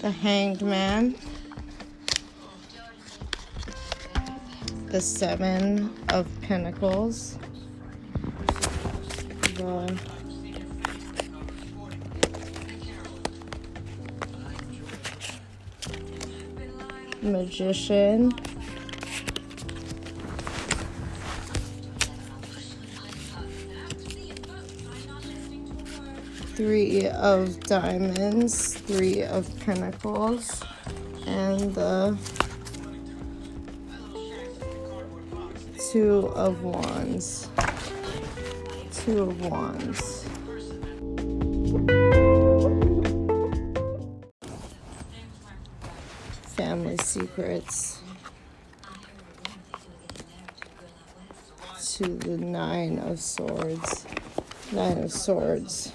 the Hanged Man, the Seven of Pentacles, the Magician. Three of diamonds, three of pentacles, and the two of wands. Two of wands. Family secrets. To the nine of swords. Nine of swords.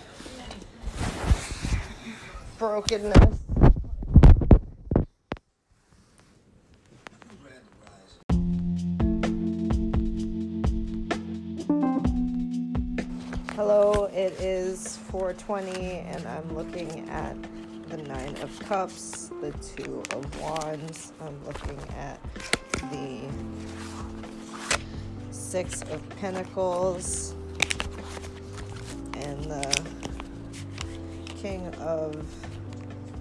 Brokenness. Hello, it is 420 and I'm looking at the 9 of cups, the 2 of wands. I'm looking at the 6 of pentacles and the king of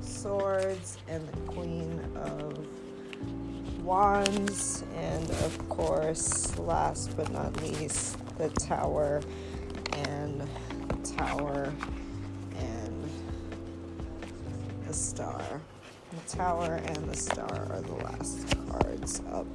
swords and the queen of wands and of course last but not least the tower and the tower and the star. The tower and the star are the last cards up